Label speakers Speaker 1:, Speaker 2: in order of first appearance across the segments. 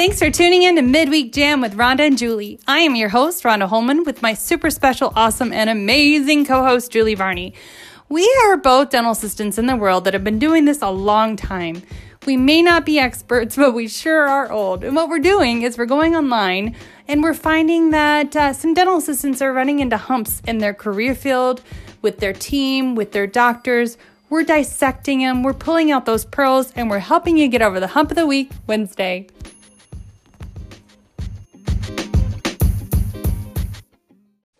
Speaker 1: Thanks for tuning in to Midweek Jam with Rhonda and Julie. I am your host, Rhonda Holman, with my super special, awesome, and amazing co host, Julie Varney. We are both dental assistants in the world that have been doing this a long time. We may not be experts, but we sure are old. And what we're doing is we're going online and we're finding that uh, some dental assistants are running into humps in their career field, with their team, with their doctors. We're dissecting them, we're pulling out those pearls, and we're helping you get over the hump of the week Wednesday.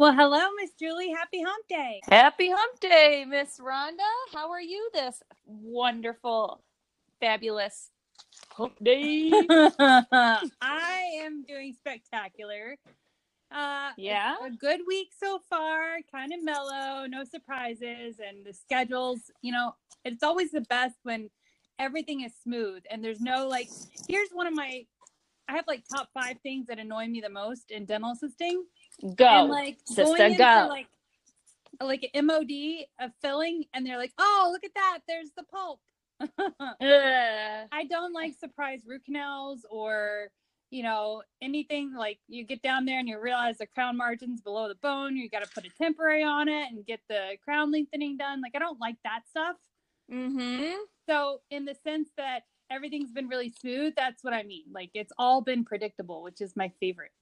Speaker 1: Well, hello, Miss Julie. Happy Hump Day.
Speaker 2: Happy Hump Day, Miss Rhonda. How are you this wonderful, fabulous Hump Day?
Speaker 1: I am doing spectacular. Uh,
Speaker 2: Yeah?
Speaker 1: a good week so far, kind of mellow, no surprises, and the schedules. You know, it's always the best when everything is smooth and there's no like. Here's one of my. I have like top five things that annoy me the most in dental assisting.
Speaker 2: Go,
Speaker 1: and like
Speaker 2: sister, go.
Speaker 1: like like an MOD of filling, and they're like, "Oh, look at that! There's the pulp." I don't like surprise root canals or you know anything like you get down there and you realize the crown margins below the bone. You got to put a temporary on it and get the crown lengthening done. Like I don't like that stuff.
Speaker 2: mm-hmm.
Speaker 1: So in the sense that everything's been really smooth, that's what I mean. Like it's all been predictable, which is my favorite.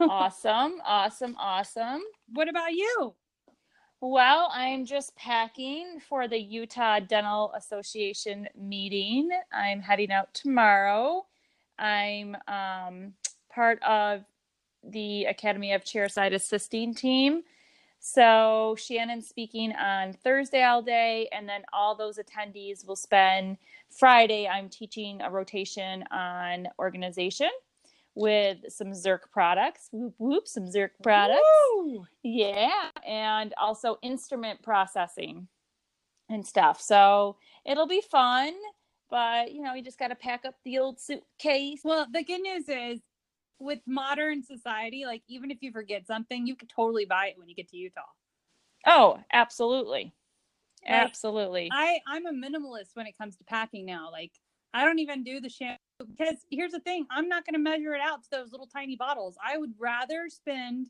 Speaker 2: Awesome, awesome, awesome.
Speaker 1: What about you?
Speaker 2: Well, I'm just packing for the Utah Dental Association meeting. I'm heading out tomorrow. I'm um, part of the Academy of Chairside Assisting team. So Shannon's speaking on Thursday all day, and then all those attendees will spend Friday. I'm teaching a rotation on organization with some Zirc products. Whoop whoop, some Zirc products.
Speaker 1: Woo!
Speaker 2: Yeah, and also instrument processing and stuff. So it'll be fun, but you know, you just got to pack up the old suitcase.
Speaker 1: Well, the good news is with modern society, like even if you forget something, you could totally buy it when you get to Utah.
Speaker 2: Oh, absolutely.
Speaker 1: Like,
Speaker 2: Absolutely.
Speaker 1: I I'm a minimalist when it comes to packing now. Like I don't even do the shampoo because here's the thing, I'm not going to measure it out to those little tiny bottles. I would rather spend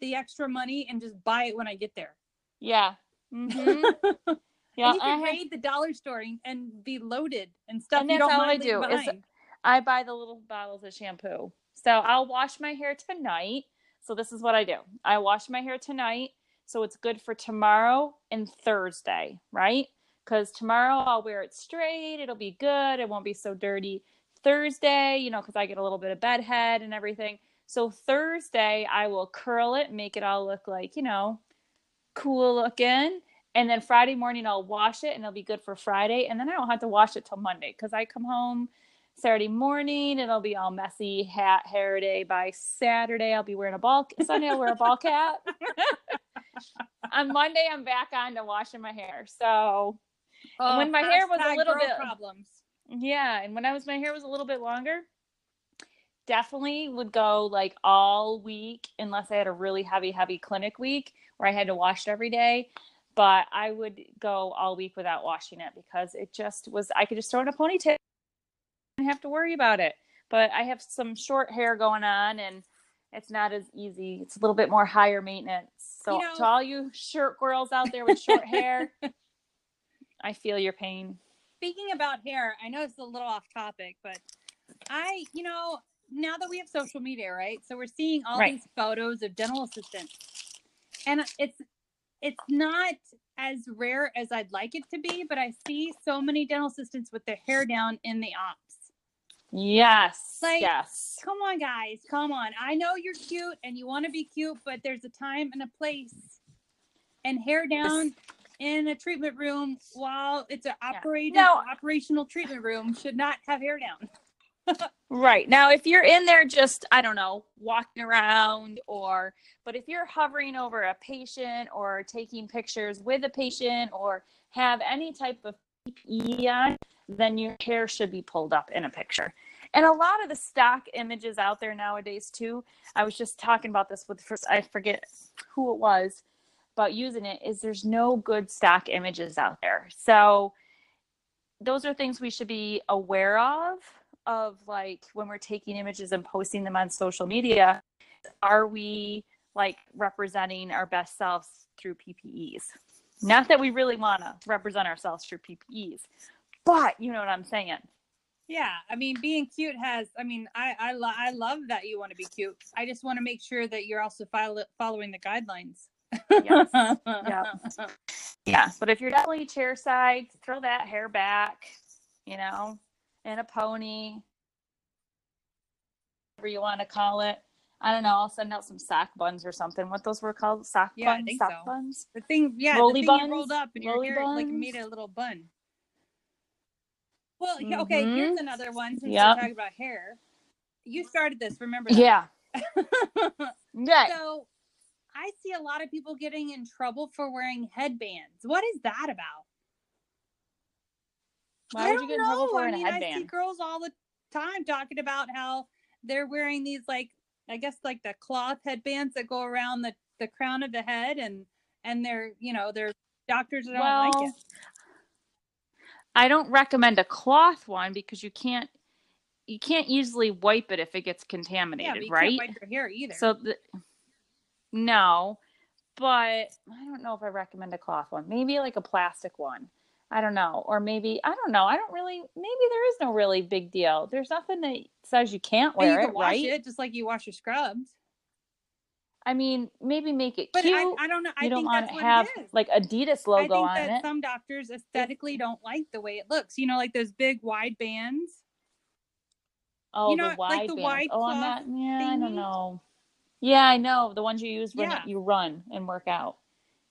Speaker 1: the extra money and just buy it when I get there.
Speaker 2: yeah. hmm Yeah.
Speaker 1: and you
Speaker 2: I
Speaker 1: can
Speaker 2: have-
Speaker 1: raid the dollar store and- be loaded and stuff.
Speaker 2: And
Speaker 1: you
Speaker 2: that's
Speaker 1: don't
Speaker 2: all I do is- I buy the little bottles of shampoo. So I'll wash my hair tonight. So this is what I do. I wash my hair tonight. So it's good for tomorrow and Thursday, right? Because tomorrow I'll wear it straight. It'll be good. It won't be so dirty. Thursday, you know, because I get a little bit of bedhead and everything. So Thursday I will curl it, make it all look like, you know, cool looking. And then Friday morning I'll wash it and it'll be good for Friday. And then I don't have to wash it till Monday because I come home Saturday morning. It'll be all messy hat hair day by Saturday. I'll be wearing a ball. Sunday I'll wear a ball cap. On Monday I'm back on to washing my hair. So
Speaker 1: Oh,
Speaker 2: when my hair was a little bit-
Speaker 1: problems.
Speaker 2: yeah, and when I was my hair was a little bit longer, definitely would go like all week unless I had a really heavy, heavy clinic week where I had to wash it every day. But I would go all week without washing it because it just was I could just throw in a ponytail and have to worry about it. But I have some short hair going on and it's not as easy. It's a little bit more higher maintenance. So
Speaker 1: You know-
Speaker 2: to all you short girls out there with short hair, I feel your pain.
Speaker 1: Speaking about hair, I know it's a little off topic, but I, you know, now that we have social media, right? So we're seeing all
Speaker 2: Right.
Speaker 1: these photos of dental assistants. And it's it's not as rare as I'd like it to be, but I see so many dental assistants with their hair down in the ops.
Speaker 2: Yes.
Speaker 1: Like-
Speaker 2: yes.
Speaker 1: Come on, guys, come on. I know you're cute and you want to be cute, but there's a time and a place. And hair down in a treatment room while it's an operating
Speaker 2: No.
Speaker 1: operational treatment room should not have hair down.
Speaker 2: Right. Now, if you're in there just, I don't know, walking around or, but if you're hovering over a patient or taking pictures with a patient or have any type of PPE on, then your hair should be pulled up in a picture. And a lot of the stock images out there nowadays, too, I was just talking about this with, first I forget who it was, about using it, is there's no good stock images out there. So, those are things we should be aware of of like when we're taking images and posting them on social media are we like representing our best selves through ppes not that we really want to represent ourselves through ppes but you know what i'm saying.
Speaker 1: Yeah i mean being cute has i mean i i, lo- I love that you want to be cute. I just want to make sure that you're also follow- following the guidelines
Speaker 2: yes yeah yeah but if you're definitely chair side throw that hair back you know in a pony, whatever you want to call it. I don't know. I'll send out some sock buns or something. What those were called? Sock
Speaker 1: Yeah,
Speaker 2: buns? sock
Speaker 1: so.
Speaker 2: buns?
Speaker 1: the thing yeah
Speaker 2: Rolly
Speaker 1: the thing you
Speaker 2: buns?
Speaker 1: rolled up and your hair like made a little bun well yeah, okay mm-hmm.
Speaker 2: here's
Speaker 1: another one since
Speaker 2: Yep.
Speaker 1: we're talking about hair you started this remember that.
Speaker 2: Yeah. Yeah.
Speaker 1: so I see a lot of people getting in trouble for wearing headbands. What is that about?
Speaker 2: Why
Speaker 1: I
Speaker 2: would you get in trouble for
Speaker 1: I
Speaker 2: wearing
Speaker 1: mean,
Speaker 2: a
Speaker 1: I see
Speaker 2: headband?
Speaker 1: girls all the time talking about how they're wearing these like I guess like the cloth headbands that go around the the crown of the head and and they're you know they're doctors that don't like it.
Speaker 2: I don't recommend a cloth one because you can't you can't easily wipe it if it gets
Speaker 1: Yeah,
Speaker 2: contaminated,
Speaker 1: you
Speaker 2: right?
Speaker 1: can't wipe your hair either.
Speaker 2: So the, no, but I don't know if I recommend a cloth one. Maybe like a plastic one. I don't know, or maybe I don't know. I don't really. Maybe there is no really big deal. There's nothing that says you can't
Speaker 1: But you can
Speaker 2: it,
Speaker 1: wash
Speaker 2: right?
Speaker 1: it just like you wash your scrubs.
Speaker 2: I mean, maybe make it
Speaker 1: But
Speaker 2: cute.
Speaker 1: I, I don't know. I
Speaker 2: you don't want to have like Adidas logo on it.
Speaker 1: some doctors aesthetically don't like the way it looks. You know, like those big wide bands.
Speaker 2: Oh,
Speaker 1: You know,
Speaker 2: the
Speaker 1: like the
Speaker 2: bands.
Speaker 1: wide
Speaker 2: oh, I'm
Speaker 1: cloth
Speaker 2: not. Yeah, I don't know. Yeah, I know the ones you use when
Speaker 1: Yeah.
Speaker 2: you run and work out.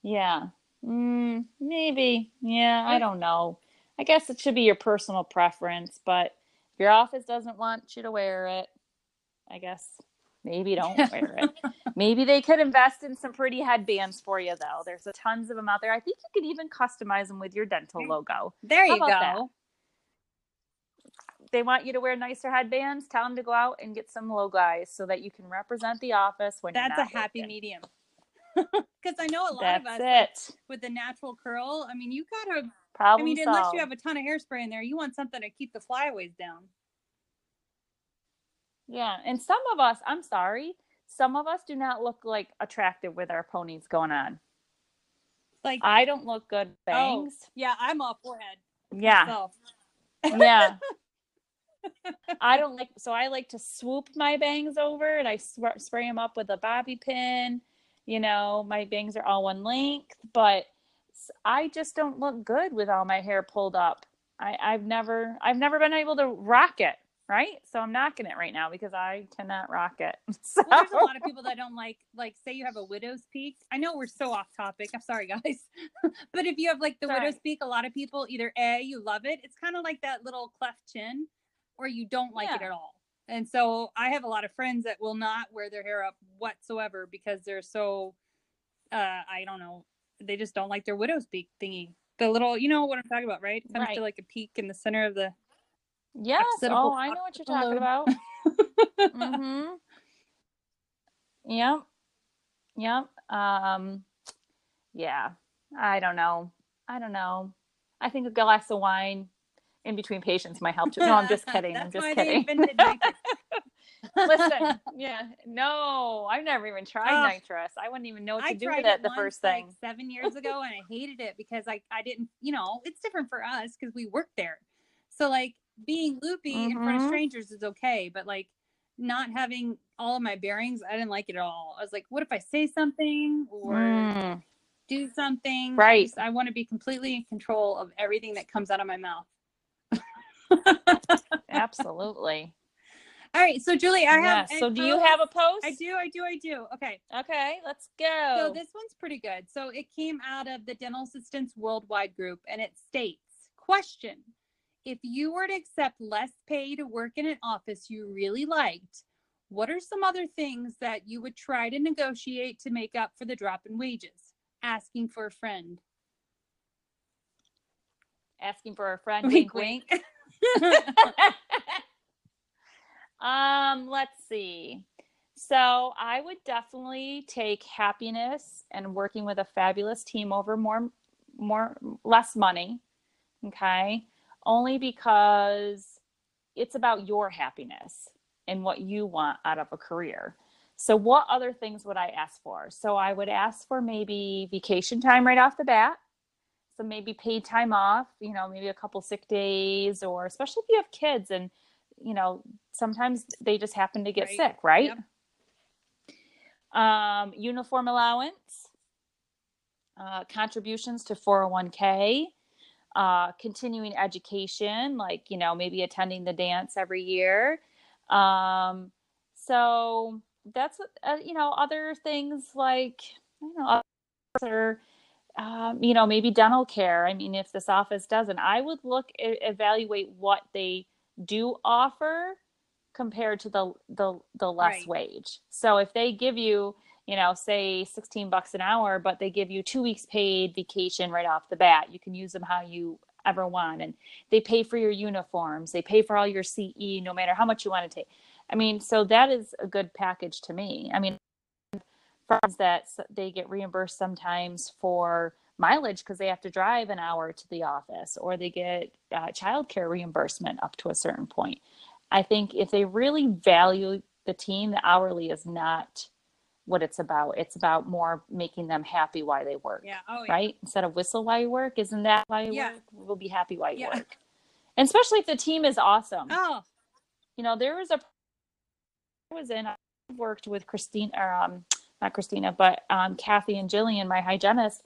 Speaker 2: Yeah, mm, maybe. Yeah, I don't know. I guess it should be your personal preference, but if your office doesn't want you to wear it, I guess maybe don't wear it. Maybe they could invest in some pretty headbands for you, though. There's a tons of them out there. I think you could even customize them with your dental logo.
Speaker 1: There
Speaker 2: How
Speaker 1: you go.
Speaker 2: that? They want you to wear nicer headbands, tell them to go out and get some low guys so that you can represent the office when
Speaker 1: That's a happy
Speaker 2: working.
Speaker 1: medium. Because I know a lot of us
Speaker 2: it.
Speaker 1: with the natural curl. I mean, you gotta.
Speaker 2: Problem
Speaker 1: I mean, unless you have a ton of hairspray in there, you want something to keep the flyaways down.
Speaker 2: yeah, and some of us, I'm sorry, some of us do not look like attractive with our ponies going on.
Speaker 1: Like,
Speaker 2: I don't look good
Speaker 1: Oh.
Speaker 2: bangs.
Speaker 1: yeah, I'm all forehead.
Speaker 2: yeah,
Speaker 1: So
Speaker 2: yeah. I don't like so I like to swoop my bangs over and I sw- spray them up with a bobby pin. You know, my bangs are all one length, but I just don't look good with all my hair pulled up. I, I've never I've never been able to rock it, right? So I'm knocking it right now because I cannot rock it. So
Speaker 1: well, there's a lot of people that don't like, like, say you have a widow's peak. I know we're so off topic. I'm sorry, guys. but if you have like the
Speaker 2: Sorry.
Speaker 1: widow's peak, a lot of people either A, you love it. It's kind of like that little cleft chin, or you don't like it at all. And so I have a lot of friends that will not wear their hair up whatsoever because they're so, uh, I don't know, they just don't like their widow's peak thingy. The little, you know what I'm talking about, right? It comes
Speaker 2: Right.
Speaker 1: to like a peak in the center of the.
Speaker 2: yes, oh, I know what you're talking about. mm-hmm. Yep. Yep. Um yeah. I don't know. I don't know. I think a glass of wine in between patients might help too. No, I'm just kidding. I'm just kidding. Listen, yeah. No, I've never even tried
Speaker 1: Ugh.
Speaker 2: nitrous. I wouldn't even know what to
Speaker 1: I
Speaker 2: do with it the
Speaker 1: once,
Speaker 2: first
Speaker 1: like
Speaker 2: thing.
Speaker 1: seven years ago, and I hated it because I I didn't, you know, it's different for us because we work there. So like being loopy in front of
Speaker 2: Mhm.
Speaker 1: strangers is okay, but like not having all of my bearings, I didn't like it at all. I was like, what if I say something or
Speaker 2: Mm,
Speaker 1: do something? I
Speaker 2: Right.
Speaker 1: just- I want to be completely in control of everything that comes out of my mouth.
Speaker 2: absolutely.
Speaker 1: All right, so Julie, I have.
Speaker 2: Yeah. So
Speaker 1: and
Speaker 2: do you have a post?
Speaker 1: I do, I do, I do. Okay.
Speaker 2: Okay, let's go.
Speaker 1: So this one's pretty good. So it came out of the Dental Assistants Worldwide group and it states, question, if you were to accept less pay to work in an office you really liked, what are some other things that you would try to negotiate to make up for the drop in wages? Asking for a friend.
Speaker 2: Asking for a friend. Wink, wink. wink. um, let's see. So I would definitely take happiness and working with a fabulous team over more, more, less money. Okay. Only because it's about your happiness and what you want out of a career. So, what other things would I ask for? So, I would ask for maybe vacation time right off the bat. So, maybe paid time off, you know, maybe a couple sick days, or especially if you have kids and, you know, sometimes they just happen to get right. sick, right? Yep. Um, uniform allowance, uh, contributions to 401k, uh, continuing education, like, you know, maybe attending the dance every year. Um, so that's uh, you know other things like you know or um, you know maybe dental care. I mean, if this office doesn't, I would look evaluate what they do offer compared to the the the less right. wage. So if they give you you know say 16 bucks an hour but they give you 2 weeks paid vacation right off the bat you can use them how you ever want. And they pay for your uniforms, they pay for all your CE, no matter how much you want to take. I mean, so that is a good package to me. I mean, friends that they get reimbursed sometimes for mileage because they have to drive an hour to the office or they get uh, childcare reimbursement up to a certain point. I think if they really value the team, the hourly is not what it's about. It's about more making them happy while they work.
Speaker 1: Yeah. Oh,
Speaker 2: yeah. Right? Instead of whistle while you work, isn't that why you yeah. work? We'll be happy while you yeah. work. And especially if the team is awesome.
Speaker 1: Oh.
Speaker 2: You know, there was a I was in I worked with Christine or um not Christina, but um Kathy and Jillian, my hygienist,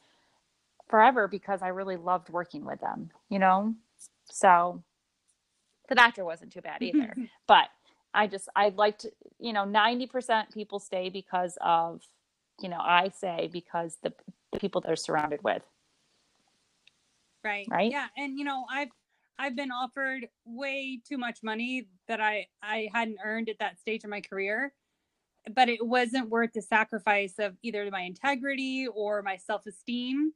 Speaker 2: forever because I really loved working with them, you know? So the doctor wasn't too bad either. but I just I liked, you know 90% people stay because of you know I say because the the people they're surrounded with.
Speaker 1: Right.
Speaker 2: Right.
Speaker 1: Yeah, and you know I've I've been offered way too much money that I I hadn't earned at that stage of my career, but it wasn't worth the sacrifice of either my integrity or my self-esteem.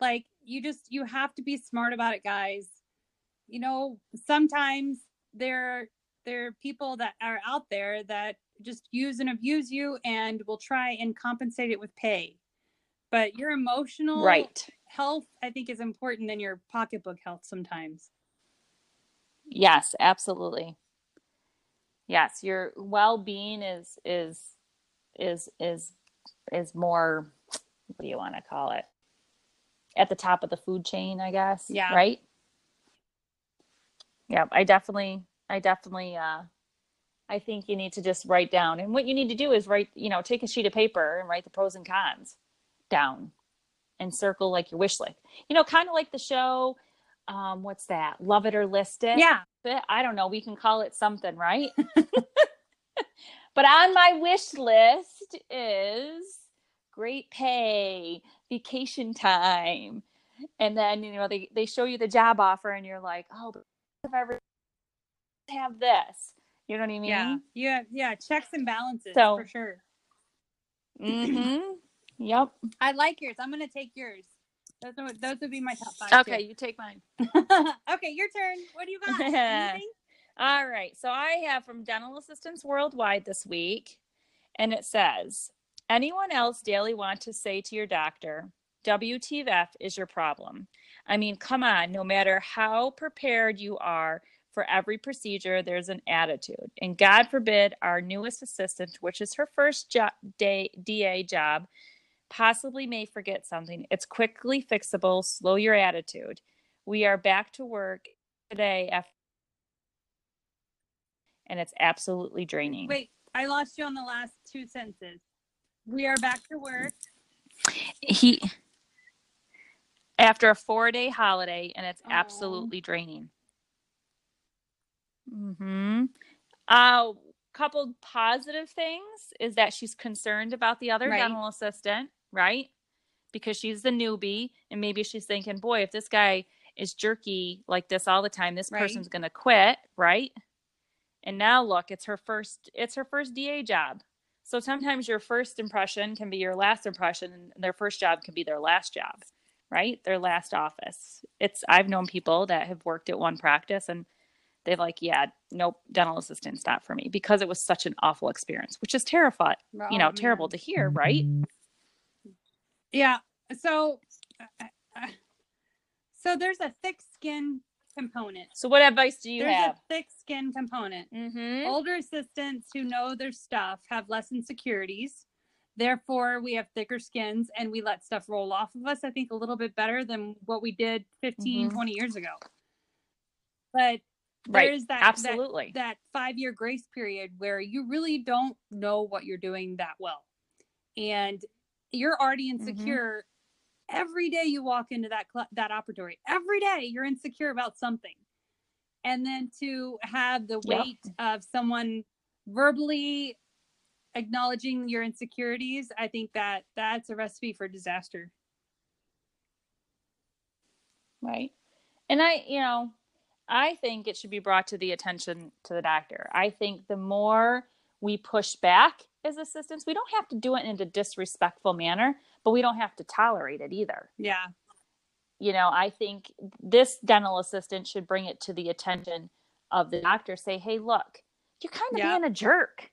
Speaker 1: Like you just you have to be smart about it, guys. You know, sometimes there there are people that are out there that just use and abuse you and will try and compensate it with pay. But your emotional
Speaker 2: right.
Speaker 1: health, I think, is important than your pocketbook health sometimes.
Speaker 2: Yes, absolutely. Yes, your well-being is is is is is more what do you want to call it? At the top of the food chain, I guess.
Speaker 1: Yeah.
Speaker 2: Right? Yeah, I definitely I definitely uh I think you need to just write down. And what you need to do is write, you know, take a sheet of paper and write the pros and cons down and circle like your wish list. You know, kind of like the show um what's that? Love it or list it.
Speaker 1: Yeah.
Speaker 2: I don't know, we can call it something, right? but on my wish list is great pay, vacation time. And then, you know, they, they show you the job offer and you're like, oh, if I ever have this. You know what I mean?
Speaker 1: Yeah. Yeah. Yeah. Checks and balances so, for sure.
Speaker 2: Mm-hmm. yep.
Speaker 1: I like yours. I'm gonna take yours. Those are, those would be my top five.
Speaker 2: Okay, too. you take mine.
Speaker 1: okay, your turn. What do you got?
Speaker 2: All right. So I have from Dental Assistants Worldwide this week, and it says, anyone else daily want to say to your doctor, WTF is your problem? I mean, come on, no matter how prepared you are, for every procedure, there's an attitude. And God forbid our newest assistant, which is her first jo- day, DA job, possibly may forget something. It's quickly fixable. Slow your attitude. We are back to work today after, and it's absolutely draining.
Speaker 1: Wait, I lost you on the last two sentences. We are back to work.
Speaker 2: He after a four day holiday, and it's absolutely draining. Hmm. A couple positive things is that she's concerned about the other right. dental assistant, right? Because she's the newbie, and maybe she's thinking, "Boy, if this guy is jerky like this all the time, this
Speaker 1: Right.
Speaker 2: person's going to quit, right? And now look, it's her first it's her first DA job. So sometimes your first impression can be your last impression and their first job can be their last job, right? Their last office. It's I've known people that have worked at one practice and they've like, yeah, nope, dental assistant's not for me because it was such an awful experience, which is terrifying, you know,
Speaker 1: Oh,
Speaker 2: terrible to hear, right?
Speaker 1: Yeah. So, uh, uh, so there's a thick skin component.
Speaker 2: So what advice do you
Speaker 1: there's
Speaker 2: have?
Speaker 1: There's a thick skin component.
Speaker 2: Mm-hmm.
Speaker 1: Older assistants who know their stuff have less insecurities. Therefore, we have thicker skins and we let stuff roll off of us, I think, a little bit better than what we did 15,
Speaker 2: Mhm.
Speaker 1: 20 years ago. But
Speaker 2: Right.
Speaker 1: there's that,
Speaker 2: Absolutely.
Speaker 1: that, that five year grace period where you really don't know what you're doing that well. And you're already
Speaker 2: Mm-hmm.
Speaker 1: insecure every day you walk into that cl- that operatory. Every day you're insecure about something. And then to have the weight of someone verbally acknowledging your insecurities, I think that that's a recipe for disaster.
Speaker 2: right and i you know i think it should be brought to the attention to the doctor i think the more we push back as assistants we don't have to do it in a disrespectful manner but we don't have to tolerate it either.
Speaker 1: Yeah.
Speaker 2: you know i think this dental assistant should bring it to the attention of the doctor say hey look you're kind of
Speaker 1: Yeah.
Speaker 2: being a jerk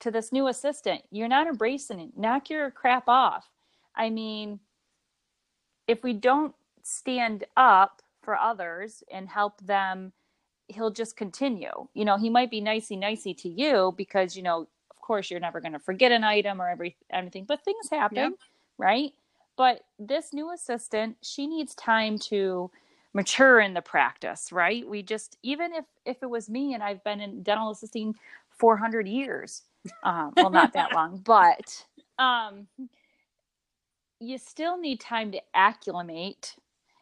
Speaker 2: to this new assistant. You're not embracing it. Knock your crap off. I mean if we don't stand up for others and help them he'll just continue. You know he might be nicey nicey to you because you know course you're never going to forget an item or every anything but things happen
Speaker 1: Yep.
Speaker 2: right? But this new assistant she needs time to mature in the practice right? We just even if if it was me and i've been in dental assisting 400 years um, well not that long but um you still need time to acclimate.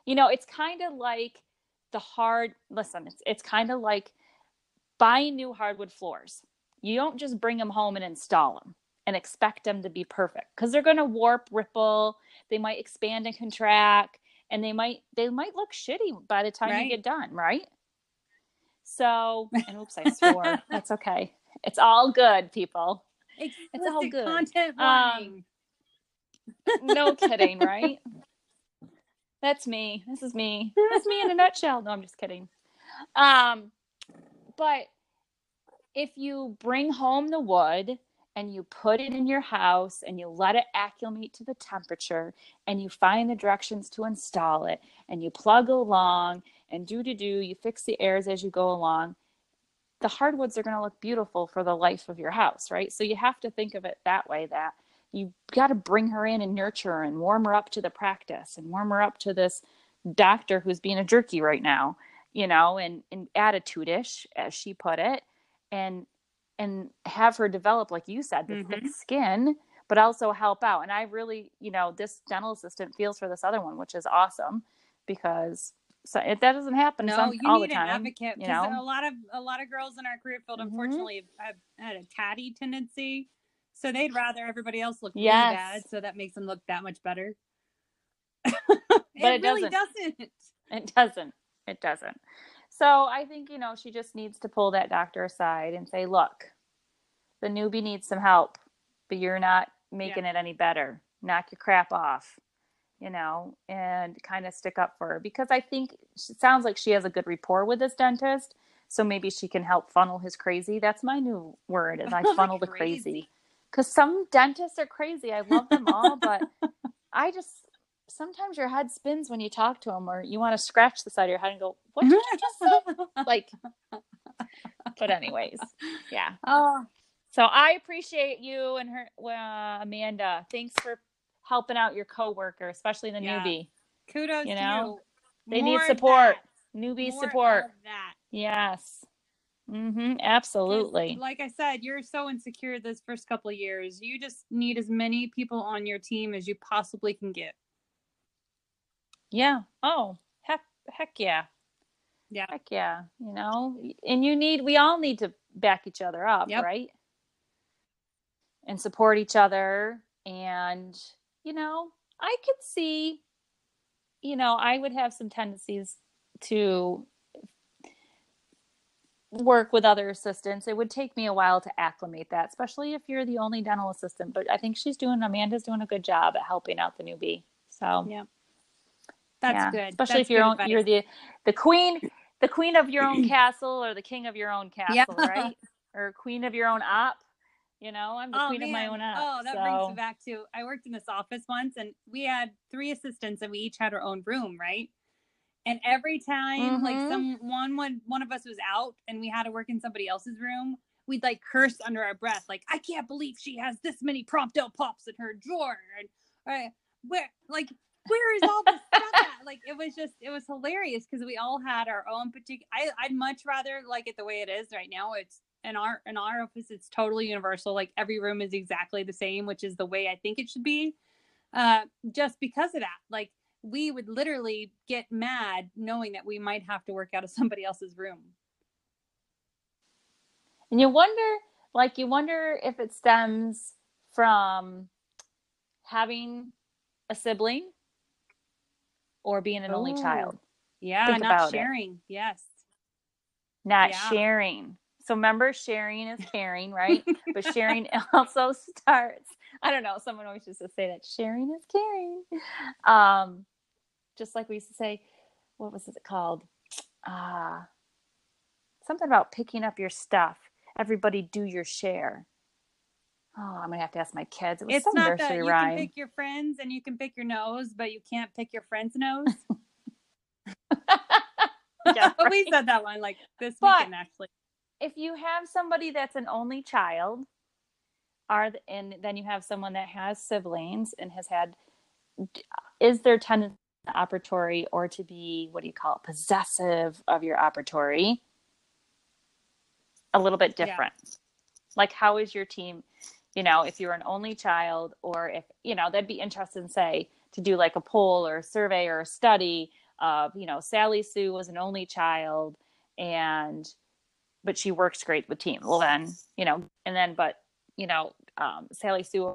Speaker 2: You know it's kind of like the hard listen it's, it's kind of like buying new hardwood floors you don't just bring them home and install them and expect them to be perfect because they're going to warp ripple they might expand and contract and they might they might look shitty by the time
Speaker 1: Right.
Speaker 2: you get done right so and oops i swore that's okay it's all good people It's all
Speaker 1: Explicit
Speaker 2: good.
Speaker 1: Content
Speaker 2: Um, no kidding, right? That's me. This is me. That's me in a nutshell. No, I'm just kidding. Um, but if you bring home the wood and you put it in your house and you let it acclimate to the temperature and you find the directions to install it and you plug along and do to do, you fix the airs as you go along, the hardwoods are going to look beautiful for the life of your house, right? So you have to think of it that way that you got to bring her in and nurture her and warm her up to the practice and warm her up to this doctor who's being a jerky right now, you know, and, and attitude-ish, as she put it, and and have her develop, like you said, the thick skin, but also help out. And I really, you know, this dental assistant feels for this other one, which is awesome because so it, that doesn't happen
Speaker 1: No,
Speaker 2: some,
Speaker 1: you
Speaker 2: all
Speaker 1: need
Speaker 2: the
Speaker 1: an advocate
Speaker 2: you know?
Speaker 1: a lot of a lot of girls in our career field,
Speaker 2: Mhm.
Speaker 1: unfortunately, have, have had a catty tendency. So they'd rather everybody else look really
Speaker 2: Yes.
Speaker 1: bad, so that makes them look that much better.
Speaker 2: But it
Speaker 1: really
Speaker 2: doesn't.
Speaker 1: doesn't.
Speaker 2: It doesn't. It doesn't. So I think, you know, she just needs to pull that doctor aside and say, look, the newbie needs some help, but you're not making it any better. Knock your crap off, you know, and kind of stick up for her because I think it sounds like she has a good rapport with this dentist. So maybe she can help funnel his crazy. That's my new word is I funnel the
Speaker 1: Crazy.
Speaker 2: crazy. Because some dentists are crazy. I love them all, but I just sometimes your head spins when you talk to them, or you want to scratch the side of your head and go, "What did you just say?" like, but anyways, yeah.
Speaker 1: oh,
Speaker 2: So I appreciate you and her, uh, Amanda. Thanks for helping out your coworker, especially the
Speaker 1: Yeah.
Speaker 2: newbie.
Speaker 1: kudos
Speaker 2: You know,
Speaker 1: you.
Speaker 2: They
Speaker 1: More
Speaker 2: need support. Newbie
Speaker 1: More
Speaker 2: support.
Speaker 1: that.
Speaker 2: Yes. Mm-hmm. Absolutely.
Speaker 1: Like I said, you're so insecure this first couple of years. You just need as many people on your team as you possibly can get.
Speaker 2: Yeah. Oh, heck, heck yeah.
Speaker 1: Yeah.
Speaker 2: Heck yeah. You know, and you need, we all need to back each other up,
Speaker 1: Yep.
Speaker 2: right? And support each other. And, you know, I could see, you know, I would have some tendencies to work with other assistants. It would take me a while to acclimate that, especially if you're the only dental assistant. But I think she's doing Amanda's doing a good job at helping out the newbie. So
Speaker 1: Yeah. That's
Speaker 2: yeah.
Speaker 1: good.
Speaker 2: Especially
Speaker 1: That's
Speaker 2: if you're own, you're the the queen the queen of your own castle or the king of your own castle,
Speaker 1: Yeah.
Speaker 2: right? Or queen of your own op. You know, I'm the
Speaker 1: Oh,
Speaker 2: queen of my own op.
Speaker 1: Oh, that
Speaker 2: so.
Speaker 1: brings me back to I worked in this office once and we had three assistants and we each had our own room, right? And every time like
Speaker 2: Mhm.
Speaker 1: some one one one of us was out and we had to work in somebody else's room, we'd like curse under our breath, like, I can't believe she has this many Prompto pops in her drawer. And uh, where like where is all this stuff at? Like it was just it was hilarious because we all had our own particular I, I'd much rather like it the way it is right now. It's in our in our office it's totally universal. Like every room is exactly the same, which is the way I think it should be. Uh just because of that. Like we would literally get mad knowing that we might have to work out of somebody else's room.
Speaker 2: And you wonder, like, you wonder if it stems from having a sibling or being an only
Speaker 1: Oh.
Speaker 2: child,
Speaker 1: Yeah,
Speaker 2: Think
Speaker 1: not
Speaker 2: about it.
Speaker 1: sharing. Yes.
Speaker 2: not
Speaker 1: Yeah.
Speaker 2: sharing. So remember, sharing is caring, right? but sharing also starts. I don't know. Someone always used to say that sharing is caring. Um, just like we used to say, what was it called? Uh, something about picking up your stuff. Everybody do your share. Oh, I'm gonna have to ask my kids. It was
Speaker 1: It's not that you
Speaker 2: rhyme.
Speaker 1: can pick your friends and you can pick your nose, but you can't pick your friend's nose.
Speaker 2: Yeah,
Speaker 1: we said that one like this
Speaker 2: But-
Speaker 1: weekend actually.
Speaker 2: if you have somebody that's an only child are th- and then you have someone that has siblings and has had is there tendency to operatory or to be what do you call it possessive of your operatory a little bit
Speaker 1: Yeah.
Speaker 2: different like how is your team you know if you're an only child or if you know that'd be interesting say to do like a poll or a survey or a study of you know sally sue was an only child and but she works great with team. Well, then, you know, and then, but, you know, um, Sally Sue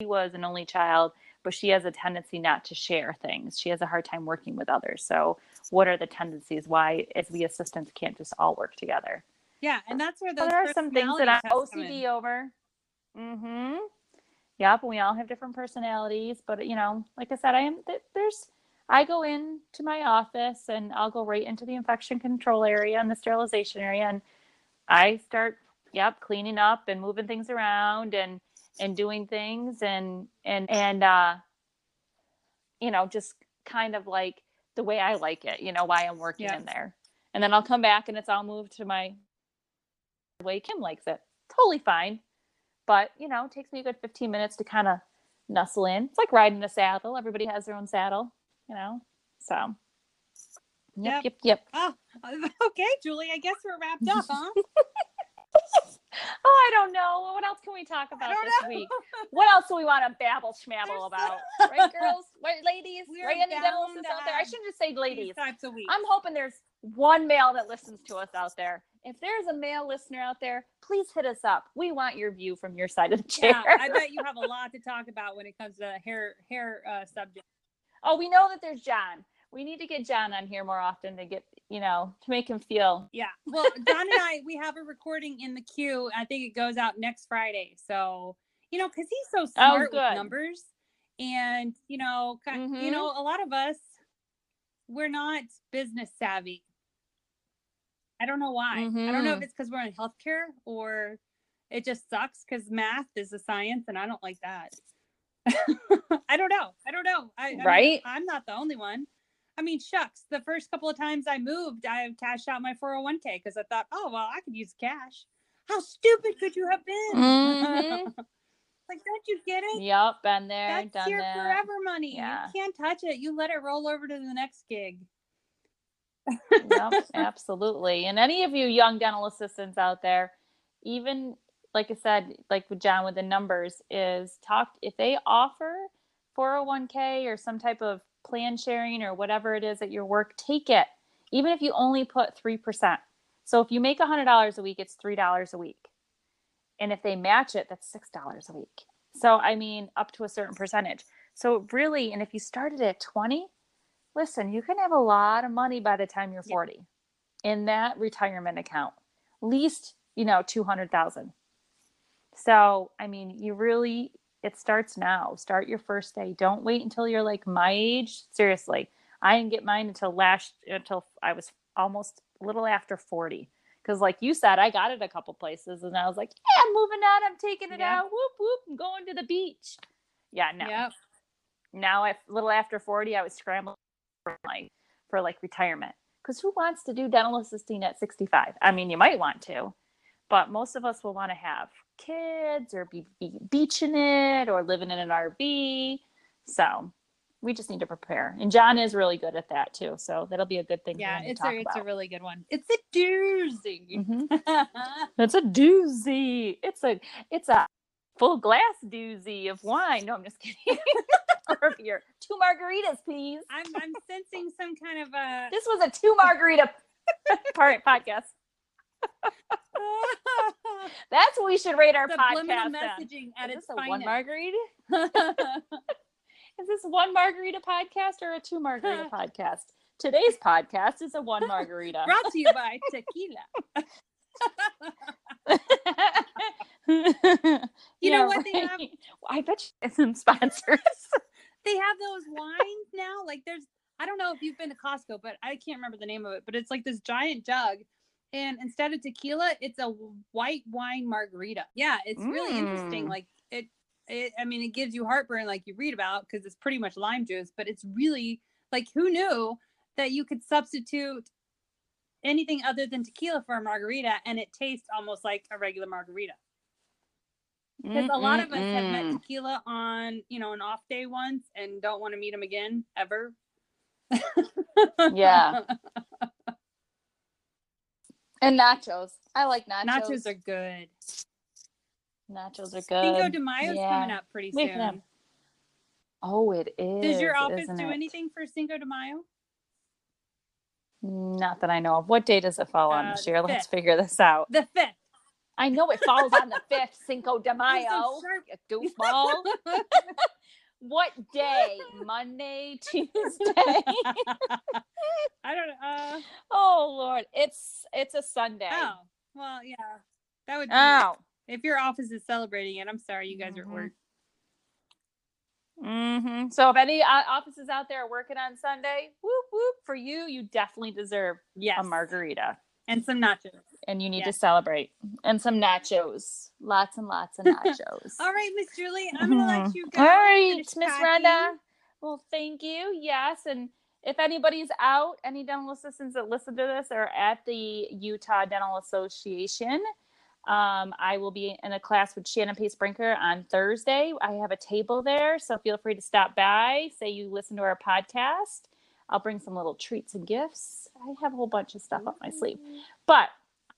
Speaker 2: she was an only child, but she has a tendency not to share things. She has a hard time working with others. So, what are the tendencies? Why, as we assistants, can't just all work together?
Speaker 1: Yeah, and that's where those
Speaker 2: there are some things that I'm
Speaker 1: personality tests come in.
Speaker 2: OCD over. Mm-hmm. Yep, we all have different personalities, but you know, like I said, I am there's I go in to my office and I'll go right into the infection control area and the sterilization area and I start yep, cleaning up and moving things around and and doing things and and and uh you know, just kind of like the way I like it, you know, why I'm working
Speaker 1: Yeah.
Speaker 2: in there. And then I'll come back and it's all moved to my the way Kim likes it. Totally fine. But, you know, it takes me a good 15 minutes to kind of nestle in. It's like riding a saddle. Everybody has their own saddle, you know? So, yep,
Speaker 1: Yep.
Speaker 2: yep, yep.
Speaker 1: Oh, okay, Julie. I guess we're wrapped up, huh?
Speaker 2: Oh, I don't know. What else can we talk about this
Speaker 1: know.
Speaker 2: week? What else do we want to babble schmabble
Speaker 1: There's so-
Speaker 2: about? Right, girls? Right, ladies? Right, any dental
Speaker 1: bound
Speaker 2: assistants
Speaker 1: to
Speaker 2: out there? I shouldn't just say ladies.
Speaker 1: types of weeks.
Speaker 2: I'm hoping there's one male that listens to us out there. If there's a male listener out there, please hit us up. We want your view from your side of the chair.
Speaker 1: yeah, I bet you have a lot to talk about when it comes to hair hair uh, subject.
Speaker 2: Oh, we know that there's John. We need to get John on here more often to get, you know, to make him feel.
Speaker 1: Yeah. Well, John and I, we have a recording in the queue. I think it goes out next Friday. So, you know, because he's so smart with numbers. And, you know, ki- you know, a lot of us, we're not business savvy. I don't know why. I don't know if
Speaker 2: Mhm.
Speaker 1: it's because we're in healthcare or it just sucks because math is a science and I don't like that. I don't know. I don't know. I, I mean,
Speaker 2: Right?
Speaker 1: I'm not the only one. I mean, shucks, the first couple of times I moved, I have cashed out my 401k because I thought, oh, well, I could use cash. How stupid could you have been?
Speaker 2: Mhm.
Speaker 1: like, don't you get it?
Speaker 2: Yep, been there,
Speaker 1: That's
Speaker 2: done
Speaker 1: your
Speaker 2: that.
Speaker 1: forever money.
Speaker 2: Yeah.
Speaker 1: You can't touch it. You let it roll over to the next gig.
Speaker 2: yep, absolutely. And any of you young dental assistants out there, even like I said, like with John with the numbers, is talk if they offer 401k or some type of plan sharing or whatever it is at your work, take it. Even if you only put 3%. So if you make $100 a week, it's $3 a week. And if they match it, that's $6 a week. So, I mean, up to a certain percentage. So, really, and if you started at 20, listen, you can have a lot of money by the time you're
Speaker 1: Yeah.
Speaker 2: 40 in that retirement account. Least, you know, 200,000. So, I mean, you really it starts now. Start your first day. Don't wait until you're like my age. Seriously. I didn't get mine until last until I was almost a little after 40. Cuz like you said, I got it a couple places and I was like, "Yeah, I'm moving on. I'm taking it
Speaker 1: Yeah.
Speaker 2: out. Whoop whoop. I'm going to the beach." Yeah, no
Speaker 1: Yep.
Speaker 2: now a little after 40 i was scrambling for like for like retirement because who wants to do dental assisting at 65 i mean you might want to but most of us will want to have kids or be, be beaching it or living in an rv so we just need to prepare and john is really good at that too so that'll be a good thing
Speaker 1: Yeah, it's a it's a really good one. It's a doozy.
Speaker 2: Mhm. it's a doozy it's a it's a full glass doozy of wine no i'm just kidding or beer two margaritas please
Speaker 1: I'm I'm sensing some kind of a
Speaker 2: This was a two margarita part podcast. That's what we should rate our
Speaker 1: subliminal
Speaker 2: podcast.
Speaker 1: messaging at
Speaker 2: Is
Speaker 1: its
Speaker 2: a one margarita? Is this one margarita podcast or a two margarita podcast? Today's podcast is a one margarita.
Speaker 1: Brought to you by tequila.
Speaker 2: you
Speaker 1: know what they have?
Speaker 2: I bet you some sponsors.
Speaker 1: They have those wines now. Like there's I don't know if you've been to Costco, but I can't remember the name of it. But it's like this giant jug, and instead of tequila, it's a white wine margarita. Yeah, it's really interesting.
Speaker 2: Mm.
Speaker 1: Like it, it. I mean, it gives you heartburn, like you read about, because it's pretty much lime juice. But it's really like who knew that you could substitute anything other than tequila for a margarita, and it tastes almost like a regular margarita. Because a lot of us have met tequila on, you know, an off day once and don't want to meet him again ever.
Speaker 2: Yeah. and nachos. I like nachos.
Speaker 1: Nachos are good.
Speaker 2: Nachos are good.
Speaker 1: Cinco de Mayo's
Speaker 2: yeah.
Speaker 1: coming up pretty soon.
Speaker 2: Oh, it is.
Speaker 1: Does your office do
Speaker 2: it?
Speaker 1: anything for Cinco de Mayo?
Speaker 2: Not that I know of. What day does it fall on
Speaker 1: Uh,
Speaker 2: this year? Let's figure this out.
Speaker 1: The fifth.
Speaker 2: I know it falls on the fifth, Cinco de Mayo. you goofball. what day? Monday, Tuesday.
Speaker 1: I don't know. Uh,
Speaker 2: oh Lord, it's it's a Sunday.
Speaker 1: oh, well, yeah. That would be,
Speaker 2: Oh.
Speaker 1: If your office is celebrating it, I'm sorry you guys are at
Speaker 2: Mhm.
Speaker 1: work.
Speaker 2: hmm So if any uh, offices out there are working on Sunday, whoop whoop for you, you definitely deserve
Speaker 1: Yes.
Speaker 2: a margarita,
Speaker 1: and some nachos.
Speaker 2: and you need to celebrate and some nachos, lots and lots of nachos.
Speaker 1: All right, Miss Julie, I'm going to let you go.
Speaker 2: All right, Miss. Rhonda. Well, thank you. Yes, and if anybody's out, any dental assistants that listen to this are at the Utah Dental Association. Um, I will be in a class with Shannon Pace Brinker on Thursday. I have a table there, so feel free to stop by. Say you listen to our podcast. I'll bring some little treats and gifts. I have a whole bunch of stuff up my sleeve. But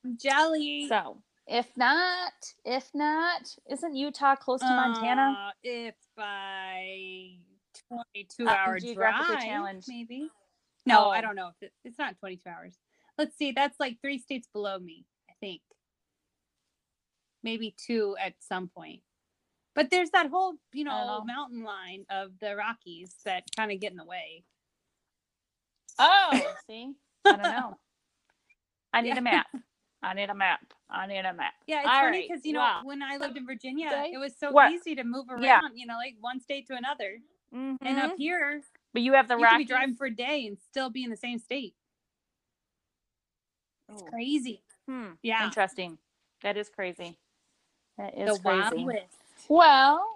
Speaker 1: I'm jelly.
Speaker 2: so if not, if not, isn't Utah close to Montana?
Speaker 1: Uh, it's by 22
Speaker 2: Uh,
Speaker 1: hour drive,
Speaker 2: challenged.
Speaker 1: maybe. No,
Speaker 2: Oh.
Speaker 1: I don't know if it, it's not 22 hours. Let's see. That's like three states below me, I think. Maybe two at some point. But there's that whole, you know, mountain line of the Rockies that kind of get in the way.
Speaker 2: Oh, see, I don't know. I need
Speaker 1: Yeah.
Speaker 2: a map. I need a map. I need a map.
Speaker 1: Yeah, it's
Speaker 2: All
Speaker 1: funny
Speaker 2: right,
Speaker 1: because you know
Speaker 2: wow.
Speaker 1: when I lived in Virginia, it was so
Speaker 2: What?
Speaker 1: easy to move around.
Speaker 2: Yeah.
Speaker 1: You know, like one state to another.
Speaker 2: Mhm.
Speaker 1: And up here,
Speaker 2: but you have the
Speaker 1: you could be driving for a day and still be in the same state. It's
Speaker 2: Oh,
Speaker 1: crazy.
Speaker 2: hmm,
Speaker 1: Yeah.
Speaker 2: Interesting. That is crazy. That
Speaker 1: The
Speaker 2: is
Speaker 1: Wild
Speaker 2: crazy.
Speaker 1: West.
Speaker 2: Well,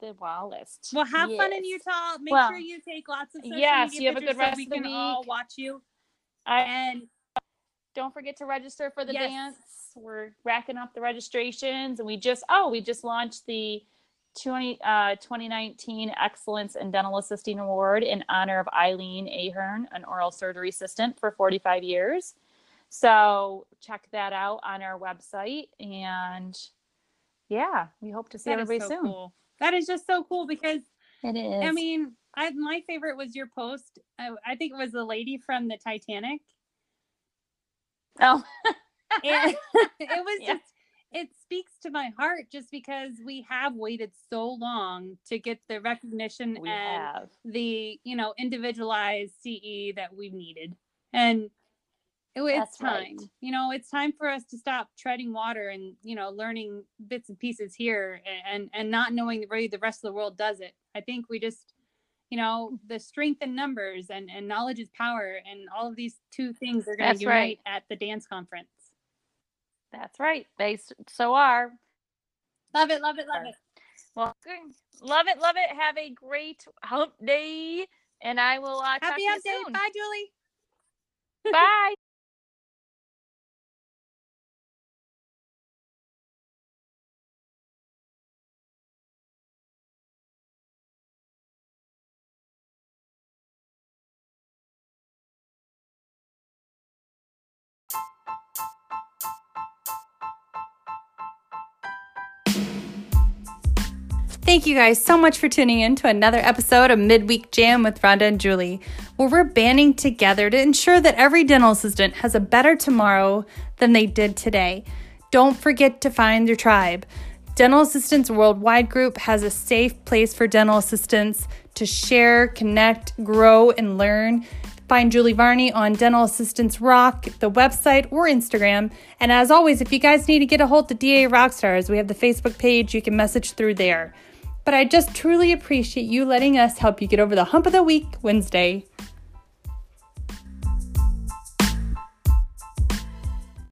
Speaker 2: the wildest.
Speaker 1: Well, have fun in
Speaker 2: Yes.
Speaker 1: Utah. Make
Speaker 2: Well,
Speaker 1: sure you take lots of social
Speaker 2: yes,
Speaker 1: media
Speaker 2: you have a good rest
Speaker 1: so we
Speaker 2: of the
Speaker 1: can all
Speaker 2: week.
Speaker 1: watch you.
Speaker 2: I
Speaker 1: And
Speaker 2: don't forget to register for the
Speaker 1: Yes.
Speaker 2: dance. We're racking up the registrations, and we just oh, we just launched the 20, uh, 2019 Excellence in Dental Assisting Award in honor of Eileen Ahern, an oral surgery assistant for 45 years. So check that out on our website, and yeah, we hope to see
Speaker 1: that is
Speaker 2: everybody
Speaker 1: so
Speaker 2: soon.
Speaker 1: cool. That is just so cool because
Speaker 2: It is.
Speaker 1: I mean, I my favorite was your post. I, I think it was the lady from the Titanic.
Speaker 2: oh,
Speaker 1: And it was
Speaker 2: Yeah.
Speaker 1: just it speaks to my heart just because we have waited so long to get the recognition
Speaker 2: We
Speaker 1: and
Speaker 2: have.
Speaker 1: the you know individualized CE that we've needed, and it, it's
Speaker 2: That's
Speaker 1: time.
Speaker 2: right.
Speaker 1: You know, it's time for us to stop treading water and you know learning bits and pieces here and and not knowing the way the rest of the world does it. I think we just you know the strength in numbers and and knowledge is power and all of these two things are going
Speaker 2: to
Speaker 1: to
Speaker 2: right.
Speaker 1: at the dance conference.
Speaker 2: That's right. They so are.
Speaker 1: Love it, love it, love it.
Speaker 2: Well, good. Love it, love it. Have a great hump day, and I will uh, talk
Speaker 1: Happy
Speaker 2: to you
Speaker 1: hump day.
Speaker 2: soon.
Speaker 1: Bye, Julie.
Speaker 2: Bye.
Speaker 1: Thank you guys so much for tuning in to another episode of Midweek Jam with Rhonda and Julie, where we're banding together to ensure that every dental assistant has a better tomorrow than they did today. Don't forget to find your tribe. Dental Assistants Worldwide Group has a safe place for dental assistants to share, connect, grow, and learn. Find Julie Varney on Dental Assistants Rock, the website, or Instagram. And as always, if you guys need to get a hold of DA Rockstars, we have the Facebook page. You can message through there. But I just truly appreciate you letting us help you get over the hump of the week Wednesday.